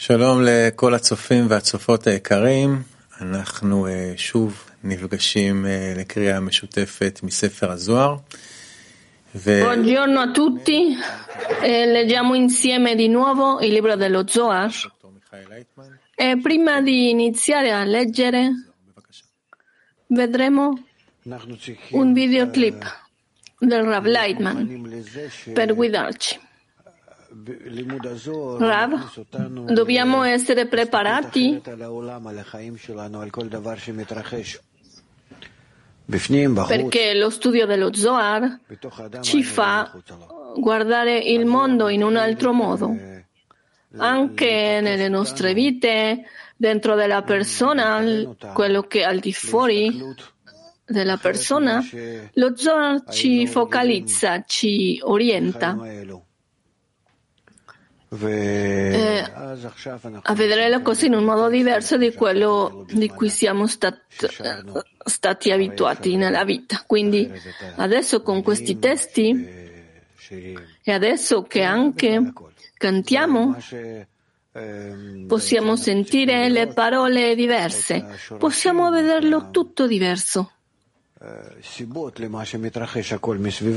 שלום לכל הצופים והצופות היקרים, אנחנו אה, שוב נפגשים אה, לקריאה משותפת מספר הזוהר. ו... Buongiorno a tutti, Eh, leggiamo insieme di nuovo il libro dello Zohar דוקטור מיכאל לייטמן, e prima di iniziare a leggere בבקשה. vedremo אנחנו צריכים un videoclip del Rav Leitman מוכנים לזה per guidarci. Rav, dobbiamo essere preparati perché lo studio dello Zohar ci fa guardare il mondo in un altro modo, anche nelle nostre vite, dentro della persona, quello che è al di fuori della persona, lo Zohar ci focalizza, ci orienta eh, a vedere le cose in un modo diverso di quello di cui siamo stat, stati abituati nella vita. Quindi adesso con questi testi e adesso che anche cantiamo possiamo sentire le parole diverse, possiamo vederlo tutto diverso.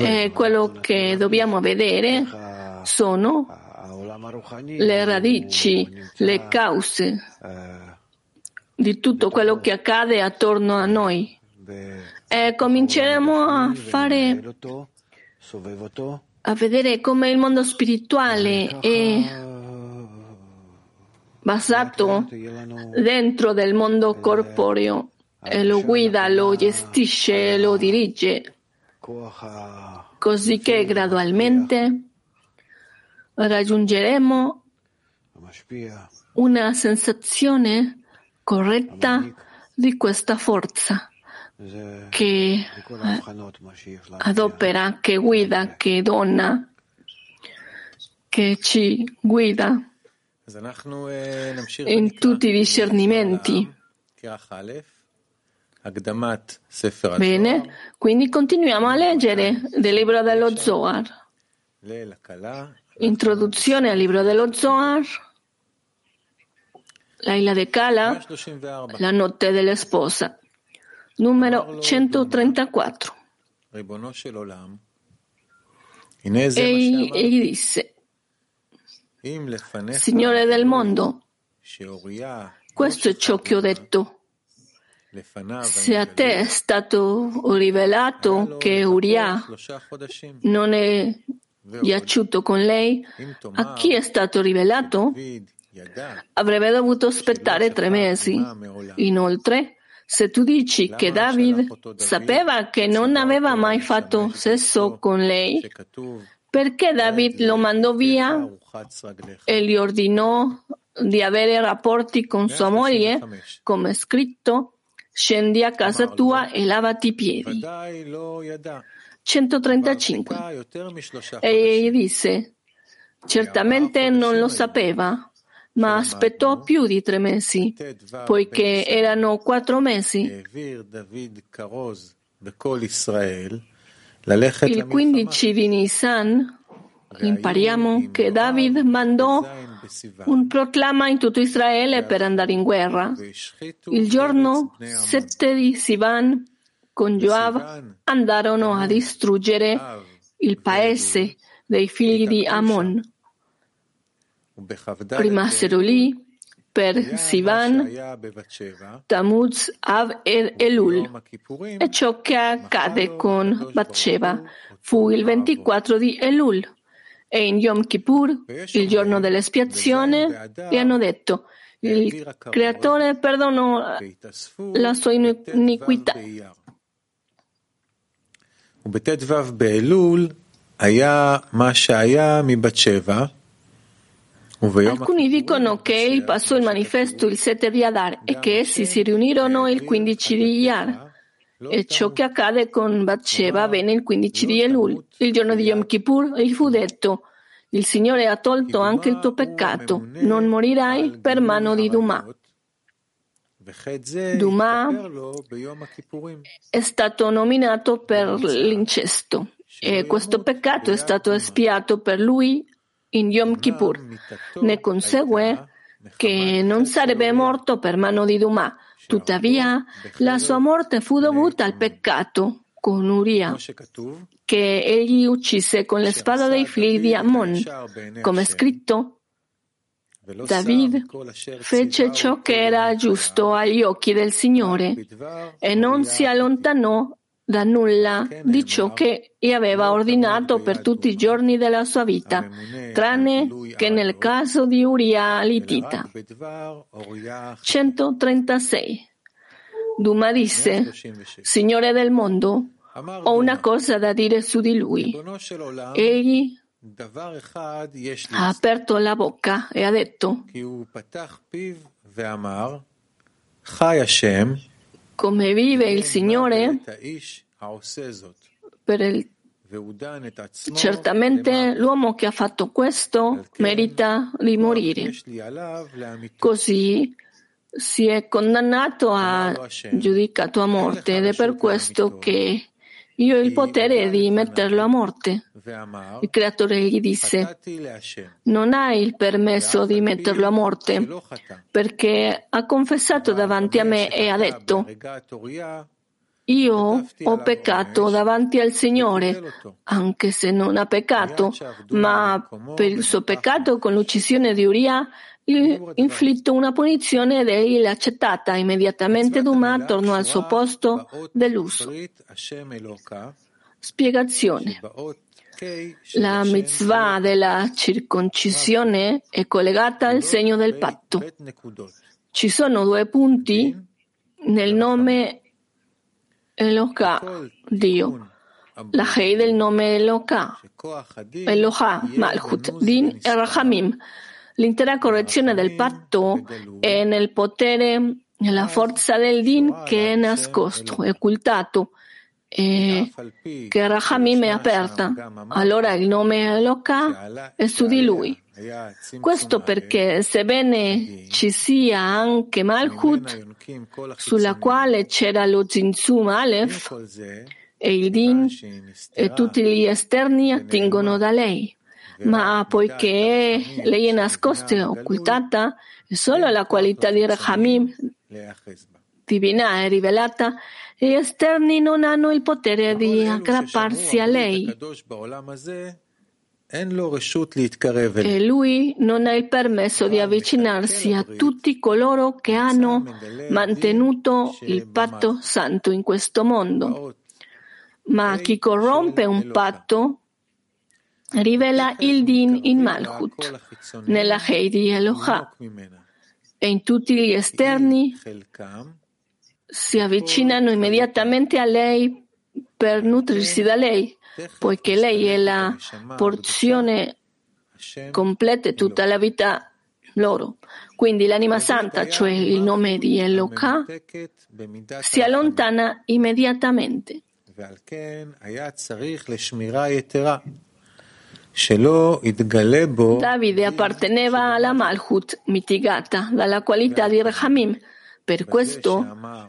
E eh, quello che dobbiamo vedere sono le radici, le cause di tutto quello che accade attorno a noi. e eh, cominceremo a fare a vedere come il mondo spirituale è basato dentro del mondo corporeo e lo guida, lo gestisce, lo dirige, così che gradualmente raggiungeremo una sensazione corretta di questa forza che eh, adopera, che guida, che dona, che ci guida in tutti i discernimenti. Bene, quindi continuiamo a leggere del libro dello Zohar. Introduzione al libro dello Zohar, la Ila de Kala, la notte dell'esposa, numero 134. E egli disse, Signore del mondo, questo è ciò che ho detto. Se a te è stato rivelato che Uriah non è giaciuto con lei, a chi è stato rivelato, avrebbe dovuto aspettare tre mesi. Inoltre, se tu dici che David sapeva che non aveva mai fatto sesso con lei, perché David lo mandò via e gli ordinò di avere rapporti con sua moglie, come scritto, scendi a casa tua e lavati i piedi. 135. E disse, certamente non lo sapeva, ma aspettò più di tre mesi, poiché erano quattro mesi. Il 15 di Nisan impariamo che David mandò un proclama in tutto Israele per andare in guerra. Il giorno 7 di Sivan con Joab andarono a distruggere il paese dei figli di Amon. Rimasero lì per Sivan, Tamuz, Av ed Elul. E ciò che accade con Batsheva fu il 24 di Elul. E in Yom Kippur, il giorno dell'espiazione, gli hanno detto il Creatore perdonò la sua iniquità באייר. ובט"ו באלול היה מה שהיה מבת שבע, וביום Alcuni dicono che egli passò il manifesto il 7 di Adar e che essi si riunirono il 15 di Iyar. E ciò che accade con Bathsheba avvenne il 15 di Elul. Il giorno di Yom Kippur gli fu detto il Signore ha tolto anche il tuo peccato, non morirai per mano di Duma. Duma è stato nominato per l'incesto e questo peccato è stato espiato per lui in Yom Kippur. Ne consegue che non sarebbe morto per mano di Duma. Tuttavia, la sua morte fu dovuta al peccato con Uria, che egli uccise con la spada dei figli di Ammon, come è scritto David fece ciò che era giusto agli occhi del Signore e non si allontanò da nulla di ciò che gli aveva ordinato per tutti i giorni della sua vita, tranne che nel caso di Uria Litita. 136. Duma disse, Signore del mondo, ho una cosa da dire su di lui. Egli ha aperto la bocca e ha detto, come vive il Signore, il... certamente l'uomo che ha fatto questo merita di morire. Così si è condannato a giudicato a morte ed è per questo che io ho il potere di metterlo a morte. Il creatore gli disse, non hai il permesso di metterlo a morte perché ha confessato davanti a me e ha detto, io ho peccato davanti al Signore, anche se non ha peccato, ma per il suo peccato con l'uccisione di Uria inflitto una punizione ed egli accettata. Immediatamente Duma tornò al suo posto dell'uso. Spiegazione. La mitzvah della circoncisione è collegata al segno del patto. Ci sono due punti nel nome Eloka, Dio. La Hei del nome Eloka, Eloha, Malchut, Din e Rahamim. L'intera correzione del patto è nel potere, nella forza del Din che è nascosto, è occultato, e che Rahamim è aperta. Allora il nome Eloka è su di lui. Questo perché, sebbene ci sia anche Malchut, sulla quale c'era lo Zinzum Aleph, e il Din e tutti gli esterni attingono da lei ma poiché lei è nascosta e occultata, solo la qualità di Rahamim divina è rivelata e gli esterni non hanno il potere di aggrapparsi a lei. E lui non ha il permesso di avvicinarsi a tutti coloro che hanno mantenuto il patto santo in questo mondo. Ma chi corrompe un patto rivela il Din in Malchut, nella Heidi Elohah, e in tutti gli esterni si avvicinano immediatamente a lei per nutrirsi da lei, poiché lei è la porzione completa e tutta la vita loro. Quindi l'anima santa, cioè il nome di Eloka, si allontana immediatamente. Davide apparteneva alla Malchut mitigata dalla qualità di Rahamim. Per questo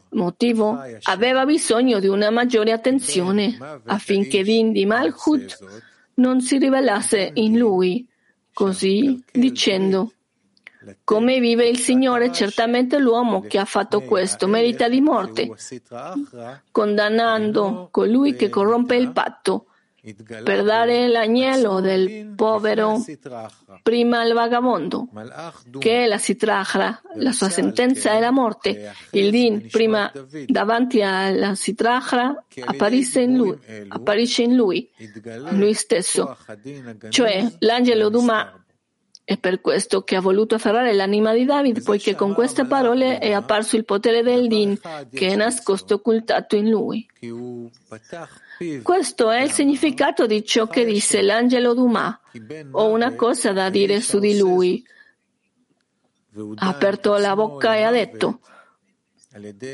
motivo aveva bisogno di una maggiore attenzione affinché Din di Malchut non si rivelasse in lui, così dicendo come vive il Signore, certamente l'uomo che ha fatto questo merita di morte, condannando colui che corrompe il patto per dare l'agnello del povero prima al vagabondo, che è la sitrahra, la sua sentenza è la morte. Il din prima davanti alla sitrahra apparisce in lui, apparisce in lui, lui stesso, cioè l'angelo Duma è per questo che ha voluto afferrare l'anima di David, poiché con queste parole è apparso il potere del Din che è nascosto occultato in lui. Questo è il significato di ciò che disse l'angelo Duma. Ho una cosa da dire su di lui. Ha aperto la bocca e ha detto,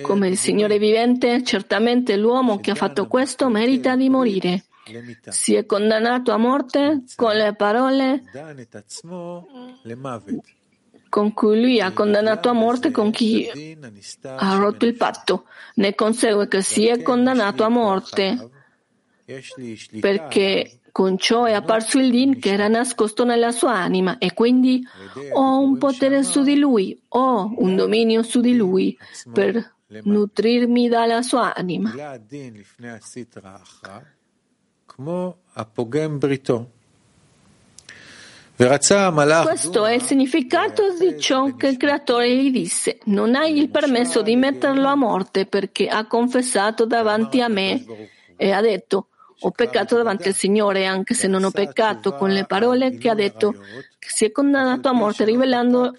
come il Signore vivente, certamente l'uomo che ha fatto questo merita di morire. Si è condannato a morte con le parole con cui lui ha condannato a morte con chi ha rotto il patto. Ne consegue che si è condannato a morte. Perché Con ciò è apparso il din che era nascosto nella sua anima e quindi ho un potere su di lui, ho un dominio su di lui per nutrirmi dalla sua anima. Questo è il significato di ciò che il creatore gli disse. Non hai il permesso di metterlo a morte perché ha confessato davanti a me e ha detto ho peccato davanti al Signore, anche se non ho peccato con le parole che ha detto che si è condannato a morte rivelando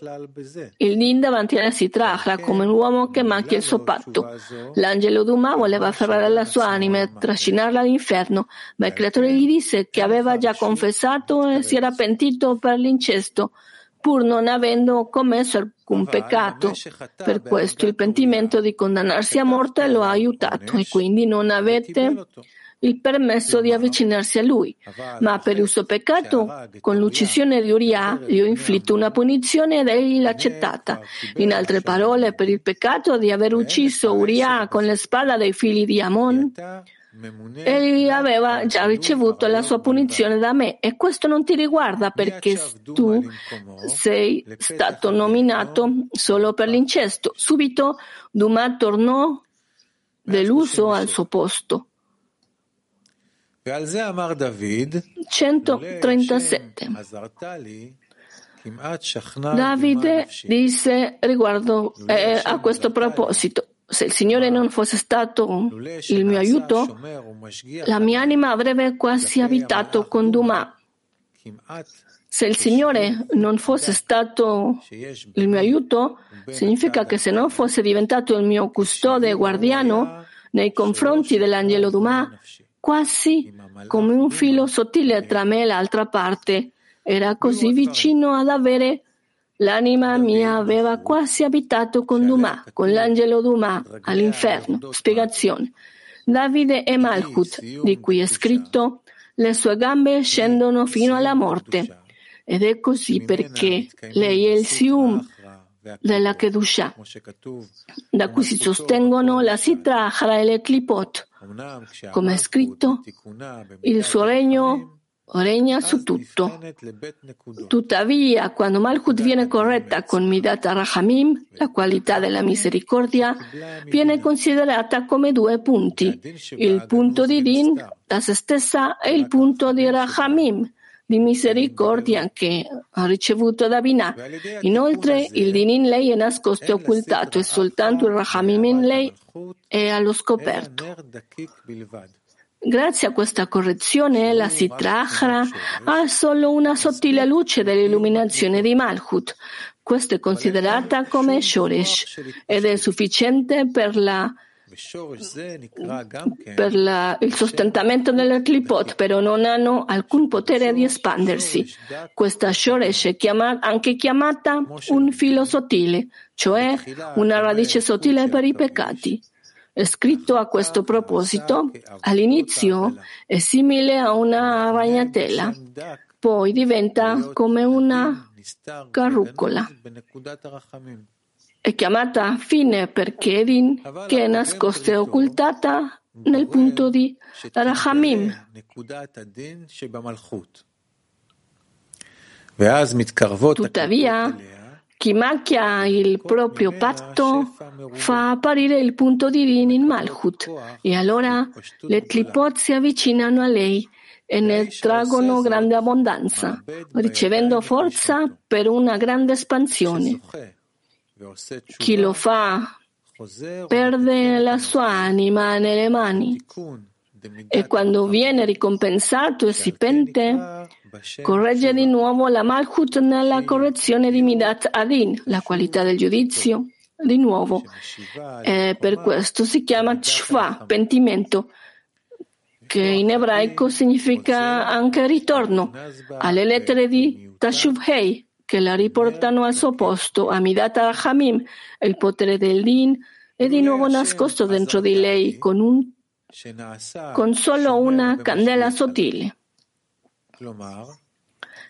il din davanti alla Sitrahra come un uomo che macchia il suo patto. L'angelo Duma voleva afferrare la sua anima e trascinarla all'inferno, ma il creatore gli disse che aveva già confessato e si era pentito per l'incesto pur non avendo commesso alcun peccato. Per questo il pentimento di condannarsi a morte lo ha aiutato e quindi non avete il permesso di avvicinarsi a lui, ma per il suo peccato, con l'uccisione di Uriah, gli ho inflitto una punizione ed egli l'ha accettata. In altre parole, per il peccato di aver ucciso Uriah con la spada dei figli di Amon, egli aveva già ricevuto la sua punizione da me e questo non ti riguarda perché tu sei stato nominato solo per l'incesto. Subito Duma tornò deluso al suo posto. 137. Davide disse riguardo eh, a questo proposito, se il Signore non fosse stato il mio aiuto, la mia anima avrebbe quasi abitato con Duma. Se il Signore non fosse stato il mio aiuto, significa che se non fosse diventato il mio custode e guardiano nei confronti dell'angelo Duma, quasi come un filo sottile tra me e l'altra parte. Era così vicino ad avere L'anima mia aveva quasi abitato con Duma, con l'angelo Duma, all'inferno. Spiegazione. Davide e Malchut, di cui è scritto, le sue gambe scendono fino alla morte. Ed è così perché lei è il Sium della Kedusha, da cui si sostengono la Sitra Achra le Klipot, come è scritto, il suo regno regna su tutto. Tuttavia, quando Malchut viene corretta con Midat Rahamim, la qualità della misericordia, viene considerata come due punti, il punto di Din da se stessa e il punto di Rahamim, di misericordia che ha ricevuto da Binah. Inoltre, il Din in lei è nascosto e occultato e soltanto il Rahamim in lei è allo scoperto. Grazie a questa correzione, la Sitrahra ha solo una sottile luce dell'illuminazione di Malchut. Questa è considerata come Shoresh ed è sufficiente per la per la, il sostentamento delle clipot, però non hanno alcun potere di espandersi. Questa Shoresh è chiamata, anche chiamata un filo sottile, cioè una radice sottile per i peccati. È scritto a questo proposito, all'inizio è simile a una ragnatela, poi diventa come una carrucola. È chiamata fine perché Edin, che è nascosta e occultata nel punto di Rahamim. Tuttavia, chi macchia il proprio patto fa apparire il punto di Din in Malchut e allora le clipot si avvicinano a lei e ne traggono grande abbondanza, ricevendo forza per una grande espansione. Chi lo fa perde la sua anima nelle mani e quando viene ricompensato e si pente, corregge di nuovo la Malchut nella correzione di Midat Adin, la qualità del giudizio, di nuovo. E per questo si chiama Tshva, pentimento, che in ebraico significa anche ritorno, alle lettere di Tashuvhei, che la riportano al suo posto, a Midat Hamim, il potere del Din, è di nuovo nascosto dentro di lei con, un, con solo una candela sottile.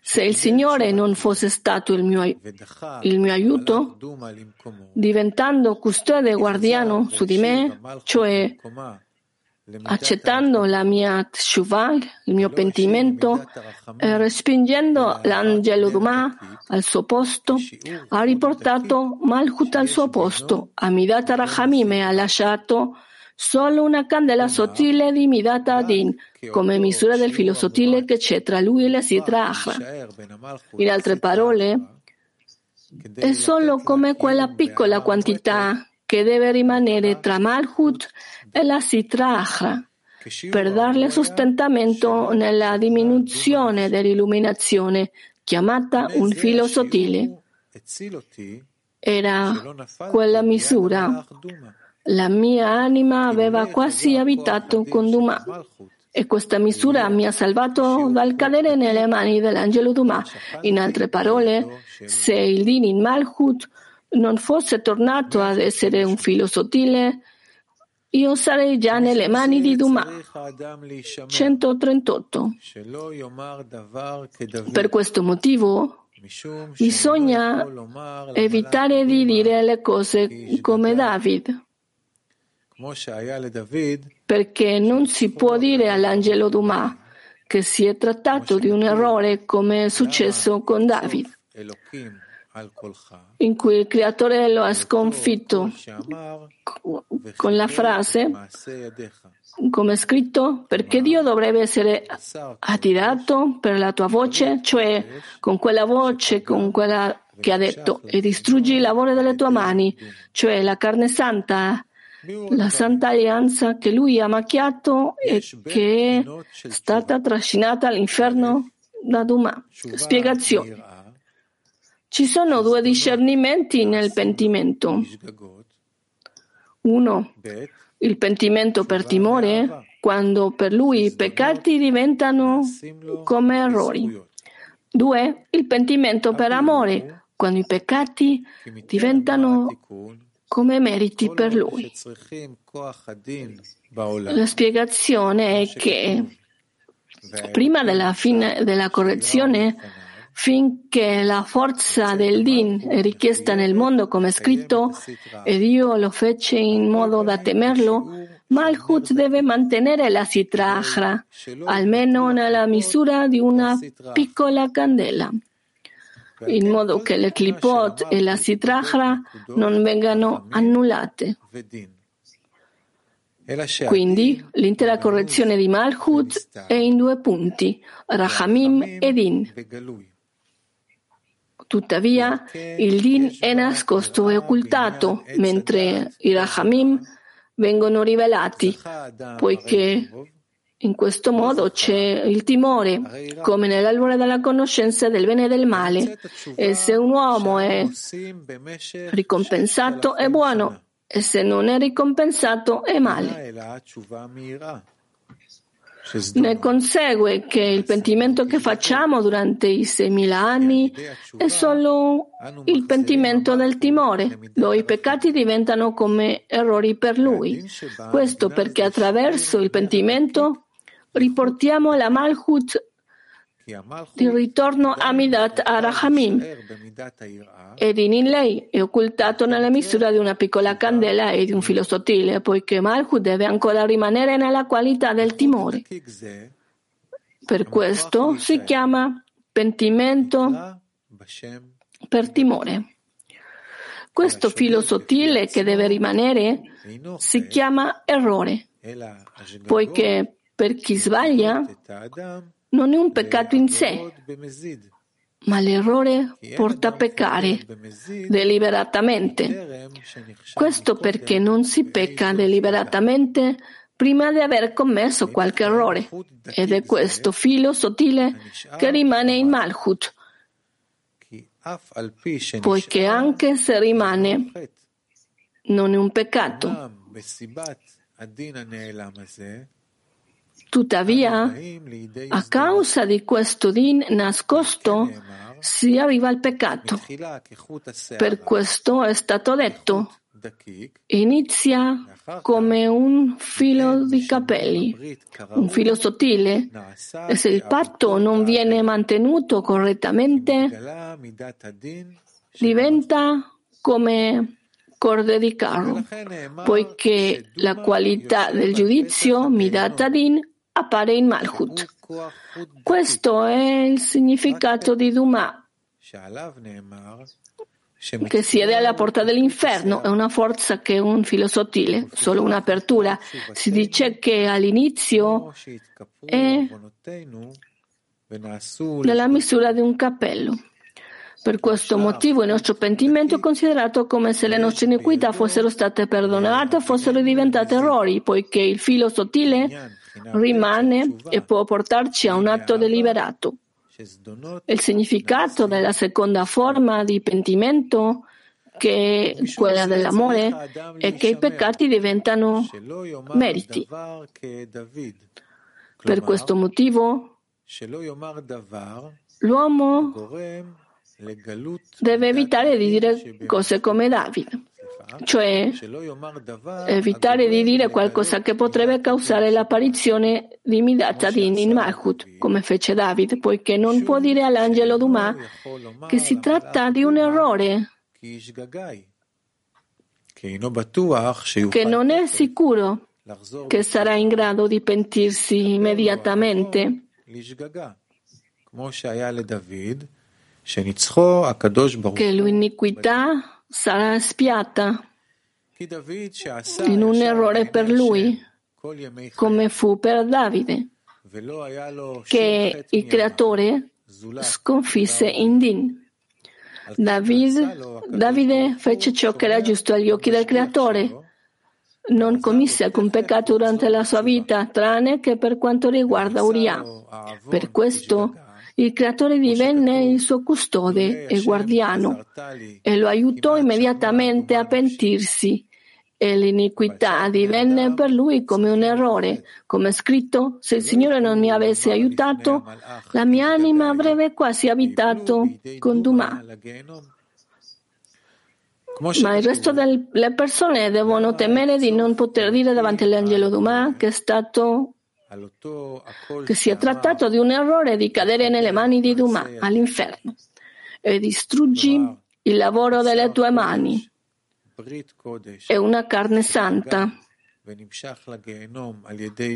Se il Signore non fosse stato il mio, il mio aiuto, diventando custode e guardiano su di me, cioè accettando la mia tshuva, il mio pentimento, e respingendo l'angelo Duma al suo posto, ha riportato Malchut al suo posto. Amidat Rahamim ha lasciato solo una candela sottile di Midat Adin, come misura del filo sottile che c'è tra lui e la Sitra Achra. In altre parole, è solo come quella piccola quantità che deve rimanere tra Malchut e la Sitra Achra per darle sostentamento nella diminuzione dell'illuminazione, chiamata un filo sottile. Era quella misura. La mia anima aveva quasi abitato con Duma e questa misura mi ha salvato dal cadere nelle mani dell'angelo Duma. In altre parole, se il Din in Malchut non fosse tornato ad essere un filo sottile, io sarei già nelle mani di Duma. 138. Per questo motivo bisogna evitare di dire le cose come David, perché non si può dire all'angelo Duma che si è trattato di un errore come è successo con David in cui il creatore lo ha sconfitto. con la frase, come è scritto, perché Dio dovrebbe essere attirato per la tua voce, cioè con quella voce, con quella che ha detto, e distruggi il lavoro delle tue mani, cioè la carne santa, la santa alleanza che lui ha macchiato e che è stata trascinata all'inferno da Duma. Spiegazione. Ci sono due discernimenti nel pentimento. Uno, il pentimento per timore, quando per lui i peccati diventano come errori. Due, il pentimento per amore, quando i peccati diventano come meriti per lui. La spiegazione è che prima della fine della correzione finché la forza del Din è richiesta nel mondo come è scritto e Dio lo fece in modo da temerlo, Malchut deve mantenere la Sitra almeno nella misura di una piccola candela, in modo che le clipot e la Sitra non vengano annullate. Quindi l'intera correzione di Malchut è in due punti, Rahamim e Din. Tuttavia, il din è nascosto e occultato, mentre i rahamim vengono rivelati, poiché in questo modo c'è il timore, come nell'albore della conoscenza del bene e del male. E se un uomo è ricompensato è buono, e se non è ricompensato è male. Ne consegue che il pentimento che facciamo durante i 6.000 anni è solo il pentimento del timore, dove i peccati diventano come errori per lui. Questo perché attraverso il pentimento riportiamo la Malchut di ritorno a Midat Arahamim ed in lei è occultato nella misura di una piccola candela e di un filo sottile, poiché Malchut deve ancora rimanere nella qualità del timore. Per questo si chiama pentimento per timore. Questo filo sottile che deve rimanere si chiama errore, poiché per chi sbaglia non è un peccato in sé, ma l'errore porta a peccare deliberatamente. Questo perché non si pecca deliberatamente prima di aver commesso qualche errore, ed è questo filo sottile che rimane in Malchut, poiché anche se rimane non è un peccato. Tuttavia, a causa di questo din nascosto, si arriva al peccato. Per questo è stato detto, inizia come un filo di capelli, un filo sottile, e se il patto non viene mantenuto correttamente, diventa come corde di carro, poiché la qualità del giudizio, Midat Adin, appare in Malchut. Questo è il significato di Duma, che siede alla porta dell'inferno, è una forza che è un filo sottile, solo un'apertura. Si dice che all'inizio è nella misura di un cappello. Per questo motivo il nostro pentimento è considerato come se le nostre iniquità fossero state perdonate o fossero diventate errori, poiché il filo sottile rimane e può portarci a un atto deliberato. Il significato della seconda forma di pentimento, che è quella dell'amore, è che i peccati diventano meriti. Per questo motivo, l'uomo deve evitare di dire cose come Davide, cioè evitare di dire qualcosa che potrebbe causare l'apparizione di Midat Adin in Malchut, come fece David, poiché non può dire all'angelo Duma che si tratta di un errore, che non è sicuro che sarà in grado di pentirsi immediatamente. che l'iniquità sarà spiata in un errore per lui, come fu per Davide, che il creatore sconfisse in Din. David, Davide fece ciò che era giusto agli occhi del creatore. Non commise alcun peccato durante la sua vita, tranne che per quanto riguarda Uriah. Per questo il creatore divenne il suo custode e guardiano e lo aiutò immediatamente a pentirsi e l'iniquità divenne per lui come un errore. Come scritto, se il Signore non mi avesse aiutato, la mia anima avrebbe quasi abitato con Duma. Ma il resto delle persone devono temere di non poter dire davanti all'angelo Duma che è stato che si è trattato di un errore di cadere nelle mani di Duma all'inferno. E distruggi il lavoro delle tue mani. È una carne santa.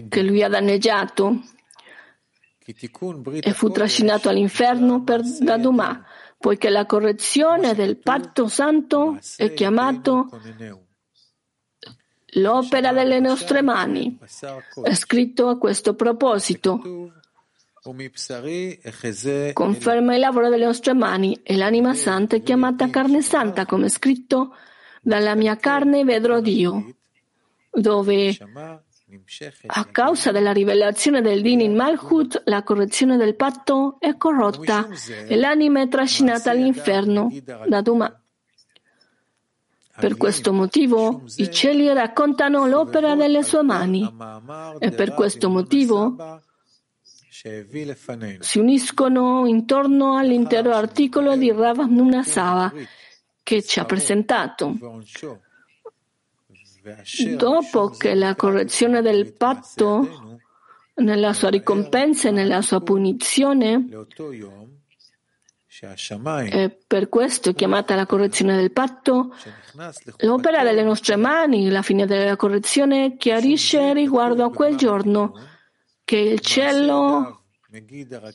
Che lui ha danneggiato. E fu trascinato all'inferno per, da Duma, poiché la correzione del patto santo è chiamato l'opera delle nostre mani. È scritto a questo proposito. Conferma il lavoro delle nostre mani e l'anima santa è chiamata carne santa, come è scritto, dalla mia carne vedrò Dio, dove a causa della rivelazione del Din in Malchut, la correzione del patto è corrotta e l'anima è trascinata all'inferno da Duma. Per questo motivo i cieli raccontano l'opera delle sue mani e per questo motivo si uniscono intorno all'intero articolo di Rav Nunasava che ci ha presentato. Dopo che la correzione del patto, nella sua ricompensa e nella sua punizione, e per questo è chiamata la correzione del patto. L'opera delle nostre mani, la fine della correzione, chiarisce riguardo a quel giorno che il cielo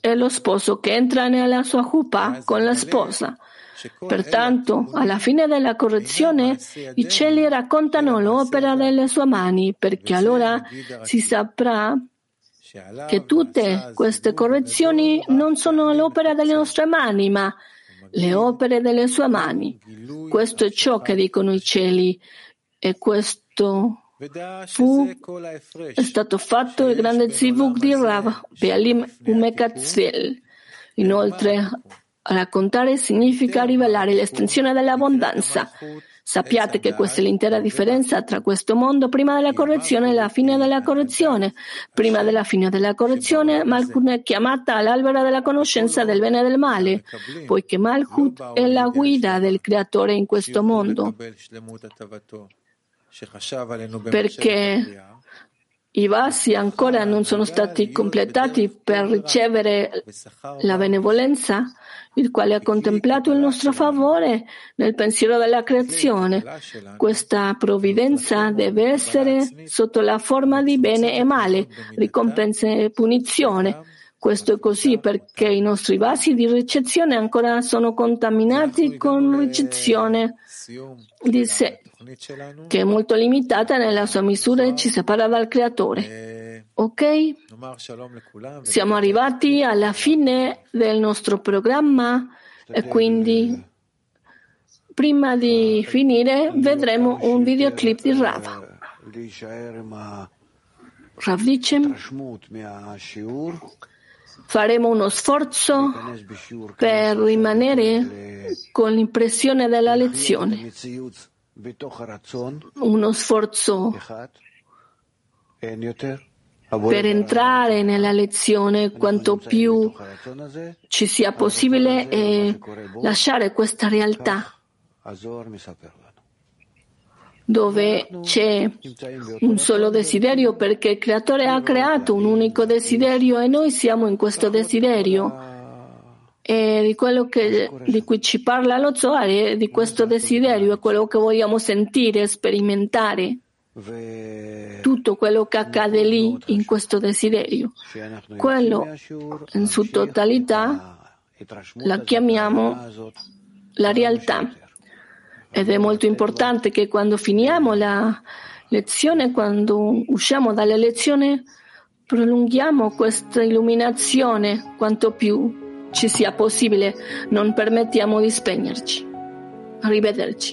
è lo sposo che entra nella sua cupa con la sposa. Pertanto, alla fine della correzione, i cieli raccontano l'opera delle sue mani, perché allora si saprà che tutte queste correzioni non sono l'opera delle nostre mani, ma le opere delle sue mani. Questo è ciò che dicono i cieli e questo fu, è stato fatto il grande zivug di Rav Bealim Umekatzel. Inoltre, raccontare significa rivelare l'estensione dell'abbondanza. Sappiate che questa è l'intera differenza tra questo mondo prima della correzione e la fine della correzione. Prima della fine della correzione, Malchut è chiamata all'albero della conoscenza del bene e del male, poiché Malchut è la guida del creatore in questo mondo. Perché i vasi ancora non sono stati completati per ricevere la benevolenza, il quale ha contemplato il nostro favore nel pensiero della creazione. Questa provvidenza deve essere sotto la forma di bene e male, ricompensa e punizione. Questo è così perché i nostri vasi di ricezione ancora sono contaminati con ricezione di sé che è molto limitata nella sua misura e ci separa dal creatore. Ok? Siamo arrivati alla fine del nostro programma e quindi prima di finire vedremo un videoclip di Rav. Rav dice faremo uno sforzo per rimanere con l'impressione della lezione. uno sforzo per entrare nella lezione quanto più ci sia possibile e lasciare questa realtà dove c'è un solo desiderio perché il creatore ha creato un unico desiderio e noi siamo in questo desiderio e di quello che, di cui ci parla lo Zohar e di questo desiderio, è quello che vogliamo sentire, sperimentare. Tutto quello che accade lì in questo desiderio, quello in sua totalità la chiamiamo la realtà. Ed è molto importante che quando finiamo la lezione, quando usciamo dalle lezioni, prolunghiamo questa illuminazione quanto più ci sia possibile, non permettiamo di spegnerci. Arrivederci.